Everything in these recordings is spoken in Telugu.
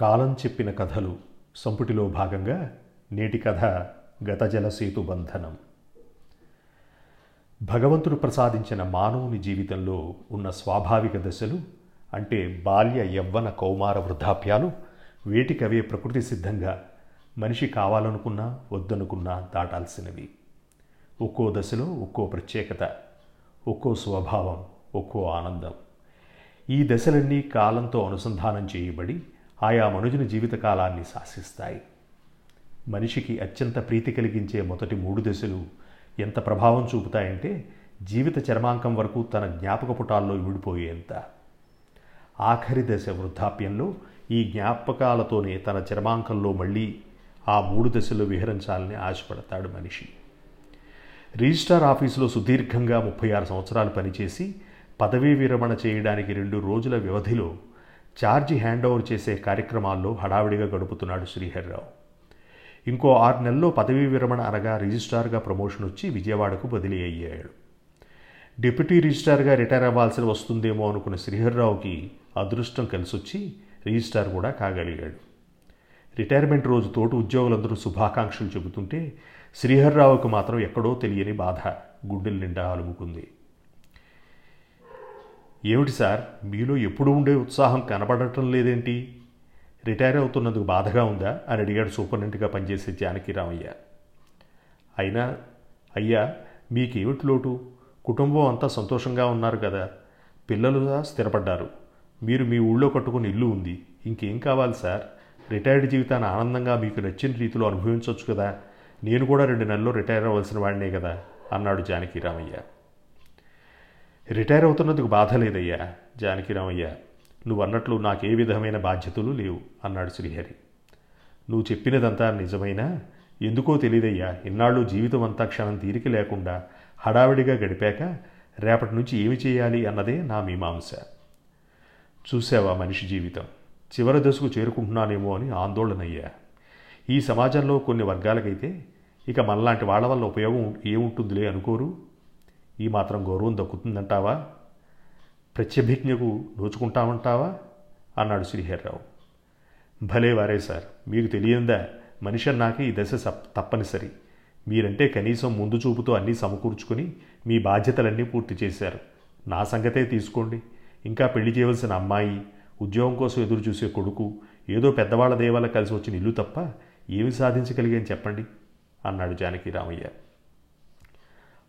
కాలం చెప్పిన కథలు సంపుటిలో భాగంగా నేటి కథ గతజల సేతు బంధనం. భగవంతుడు ప్రసాదించిన మానవుని జీవితంలో ఉన్న స్వాభావిక దశలు అంటే బాల్య యవ్వన కౌమార వృద్ధాప్యాలు వేటికవే ప్రకృతి సిద్ధంగా మనిషి కావాలనుకున్నా వద్దనుకున్నా దాటాల్సినవి. ఒక్కో దశలో ఒక్కో ప్రత్యేకత ఒక్కో స్వభావం ఒక్కో ఆనందం. ఈ దశలన్నీ కాలంతో అనుసంధానం చేయబడి ఆయా మనుజుని జీవితకాలాన్ని శాసిస్తాయి. మనిషికి అత్యంత ప్రీతి కలిగించే మొదటి మూడు దశలు ఎంత ప్రభావం చూపుతాయంటే జీవిత చర్మాంకం వరకు తన జ్ఞాపక పుటాల్లో విడిపోయేంత. ఆఖరి దశ వృద్ధాప్యంలో ఈ జ్ఞాపకాలతోనే తన చర్మాంకంలో మళ్ళీ ఆ మూడు దశలు విహరించాలని ఆశపడతాడు మనిషి. రిజిస్ట్రార్ ఆఫీసులో సుదీర్ఘంగా ముప్పై ఆరు సంవత్సరాలు పనిచేసి పదవీ విరమణ చేయడానికి రెండు రోజుల వ్యవధిలో ఛార్జీ హ్యాండ్ ఓవర్ చేసే కార్యక్రమాల్లో హడావిడిగా గడుపుతున్నాడు శ్రీహరిరావు. ఇంకో ఆరు నెలల్లో పదవీ విరమణ అనగా రిజిస్ట్రార్గా ప్రమోషన్ వచ్చి విజయవాడకు బదిలీ అయ్యాడు. డిప్యూటీ రిజిస్ట్రార్గా రిటైర్ అవ్వాల్సి వస్తుందేమో అనుకున్న శ్రీహరిరావుకి అదృష్టం కలిసొచ్చి రిజిస్ట్రార్ కూడా కాగలిగాడు. రిటైర్మెంట్ రోజు తోటి ఉద్యోగులందరూ శుభాకాంక్షలు చెబుతుంటే శ్రీహర్రావుకు మాత్రం ఎక్కడో తెలియని బాధ గుండెల నిండా అలుముకుంది. ఏమిటి సార్? మీలో ఎప్పుడు ఉండే ఉత్సాహం కనబడటం లేదేంటి? రిటైర్ అవుతున్నందుకు బాధగా ఉందా? అని అడిగాడు సూపరింటెంట్గా పనిచేసే జానకిరామయ్య అయినా అయ్యా మీకేమిటి లోటు? కుటుంబం అంతా సంతోషంగా ఉన్నారు కదా. పిల్లలు స్థిరపడ్డారు. మీరు మీ ఊళ్ళో కట్టుకుని ఇల్లు ఉంది. ఇంకేం కావాలి సార్? రిటైర్డ్ జీవితాన్ని ఆనందంగా మీకు నచ్చిన రీతిలో అనుభవించవచ్చు కదా. నేను కూడా రెండు నెలల్లో రిటైర్ అవ్వాల్సిన వాడినే కదా అన్నాడు జానకిరామయ్య రిటైర్ అవుతున్నందుకు బాధ లేదయ్యా జానకిరామయ్య. నువ్వు అన్నట్లు నాకు ఏ విధమైన బాధ్యతలు లేవు అన్నాడు శ్రీహరి. నువ్వు చెప్పినదంతా నిజమైనా? ఎందుకో తెలియదయ్యా ఇన్నాళ్ళు జీవితం అంతా క్షణం తీరిక లేకుండా హడావిడిగా గడిపాక రేపటి నుంచి ఏమి చేయాలి అన్నదే నా మీమాంస. చూసావా మనిషి జీవితం? చివరి దశకు చేరుకుంటున్నానేమో అని ఆందోళన అయ్యా ఈ సమాజంలో కొన్ని వర్గాలకైతే ఇక మనలాంటి వాళ్ళ వల్ల ఉపయోగం ఏముంటుందిలే అనుకోరు? ఈ మాత్రం గౌరవం దక్కుతుందంటావా? ప్రత్యభిజ్ఞకు నోచుకుంటామంటావా? అన్నాడు శ్రీహరిరావు. భలే వారే సార్ మీకు తెలియందా? మనిషి నాకు ఈ దశ తప్పనిసరి. మీరంటే కనీసం ముందు చూపుతో అన్నీ సమకూర్చుకొని మీ బాధ్యతలన్నీ పూర్తి చేశారు. నా సంగతే తీసుకోండి. ఇంకా పెళ్ళి చేయవలసిన అమ్మాయి ఉద్యోగం కోసం ఎదురు చూసే కొడుకు ఏదో పెద్దవాళ్ళ దేవాల కలిసి వచ్చిన ఇల్లు తప్ప ఏమి సాధించగలిగాని చెప్పండి? అన్నాడు జానకి రామయ్య.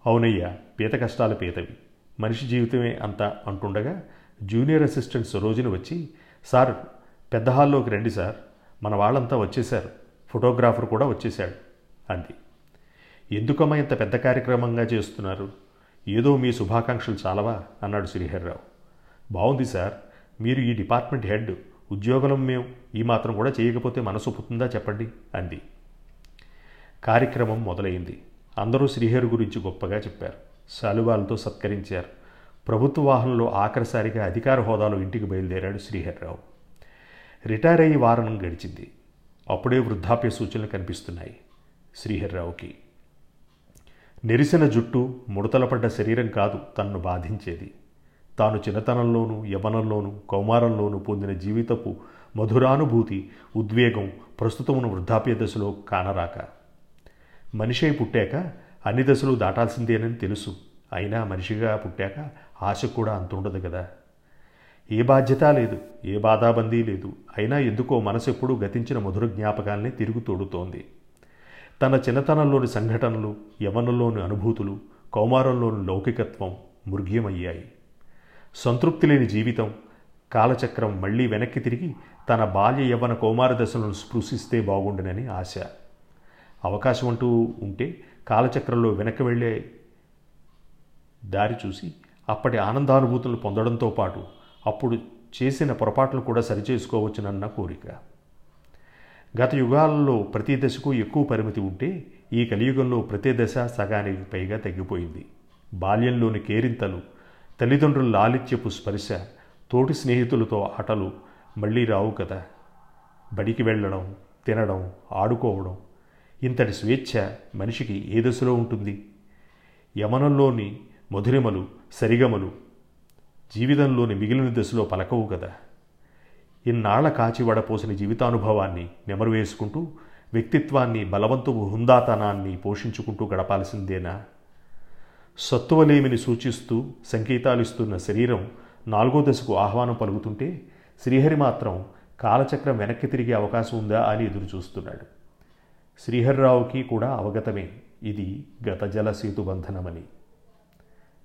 అవునయ్యా పీత కష్టాలు పీతవి. మనిషి జీవితమే అంత అంటుండగా జూనియర్ అసిస్టెంట్ సరోజిని వచ్చి సార్ పెద్ద హాల్లోకి రండి సార్. మన వాళ్ళంతా వచ్చేశారు. ఫోటోగ్రాఫర్ కూడా వచ్చేశాడు. అంది. ఎందుకమ్మా ఇంత పెద్ద కార్యక్రమంగా చేస్తున్నారు? ఏదో మీ శుభాకాంక్షలు చాలవా? అన్నాడు శ్రీహరిరావు. బాగుంది సార్. మీరు ఈ డిపార్ట్మెంట్ హెడ్. ఉద్యోగం మేము. ఈ మాత్రం కూడా చేయకపోతే మనసు పుతుందా చెప్పండి? అంది. కార్యక్రమం మొదలైంది. అందరూ శ్రీహరి గురించి గొప్పగా చెప్పారు. శాలువాలతో సత్కరించారు. ప్రభుత్వ వాహనంలో ఆఖరిసారిగా అధికార హోదాలో ఇంటికి బయలుదేరాడు శ్రీహరిరావు. రిటైర్ అయ్యి వారం గడిచింది. అప్పుడే వృద్ధాప్య సూచనలు కనిపిస్తున్నాయి శ్రీహరిరావుకి. నెరిసిన జుట్టు ముడతలపడ్డ శరీరం కాదు తన్ను బాధించేది. తాను చిన్నతనంలోనూ యవనంలోనూ కౌమారంలోనూ పొందిన జీవితపు మధురానుభూతి ఉద్వేగం ప్రస్తుతమున వృద్ధాప్య దశలో కానరాక మనిషి పుట్టాక అన్ని దశలు దాటాల్సిందేనని తెలుసు. అయినా మనిషిగా పుట్టాక ఆశ కూడా అంతుండదు కదా. ఏ బాధ్యత లేదు ఏ బాధాబందీ లేదు. అయినా ఎందుకో మనసు ఎప్పుడూ గతించిన మధుర జ్ఞాపకాల్ని తిరుగు తోడుతోంది. తన చిన్నతనంలోని సంఘటనలు యవనంలోని అనుభూతులు కౌమారంలోని లౌకికత్వం మృగ్యమయ్యాయి. సంతృప్తి లేని జీవితం కాలచక్రం మళ్ళీ వెనక్కి తిరిగి తన బాల్య యవ్వన కౌమార దశలను స్పృశిస్తే బాగుండునని ఆశ. అవకాశం అంటూ ఉంటే కాలచక్రంలో వెనక్కి వెళ్ళే దారి చూసి అప్పటి ఆనందానుభూతులను పొందడంతో పాటు అప్పుడు చేసిన పొరపాట్లు కూడా సరిచేసుకోవచ్చునన్న కోరిక. గత యుగాలలో ప్రతి దశకు ఎక్కువ పరిమితి ఉంటే ఈ కలియుగంలో ప్రతి దశ సగానికి పైగా తగ్గిపోయింది. బాల్యంలోని కేరింతలు తల్లిదండ్రుల లాలిత్యపు స్పర్శ తోటి స్నేహితులతో ఆటలు మళ్ళీ రావు కదా. బడికి వెళ్ళడం తినడం ఆడుకోవడం ఇంతటి స్వేచ్ఛ మనిషికి ఏ దశలో ఉంటుంది? యమనంలోని మధురిమలు సరిగమలు జీవితంలోని మిగిలిన దశలో పలకవు కదా. ఇన్నాళ్ళ కాచి వడపోసిన జీవితానుభవాన్ని నెమరు వేసుకుంటూ వ్యక్తిత్వాన్ని బలవంతపు హుందాతనాన్ని పోషించుకుంటూ గడపాల్సిందేనా? సత్తువలేమిని సూచిస్తూ సంకేతాలిస్తున్న శరీరం నాలుగో దశకు ఆహ్వానం పలుకుతుంటే శ్రీహరి మాత్రం కాలచక్రం వెనక్కి తిరిగే అవకాశం ఉందా అని ఎదురు చూస్తున్నాడు శ్రీహర్రావుకి కూడా అవగతమే. ఇది గతజల సేతుబంధనమని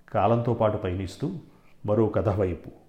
కాలంతో పాటు పయనిస్తూ మరో కథ వైపు.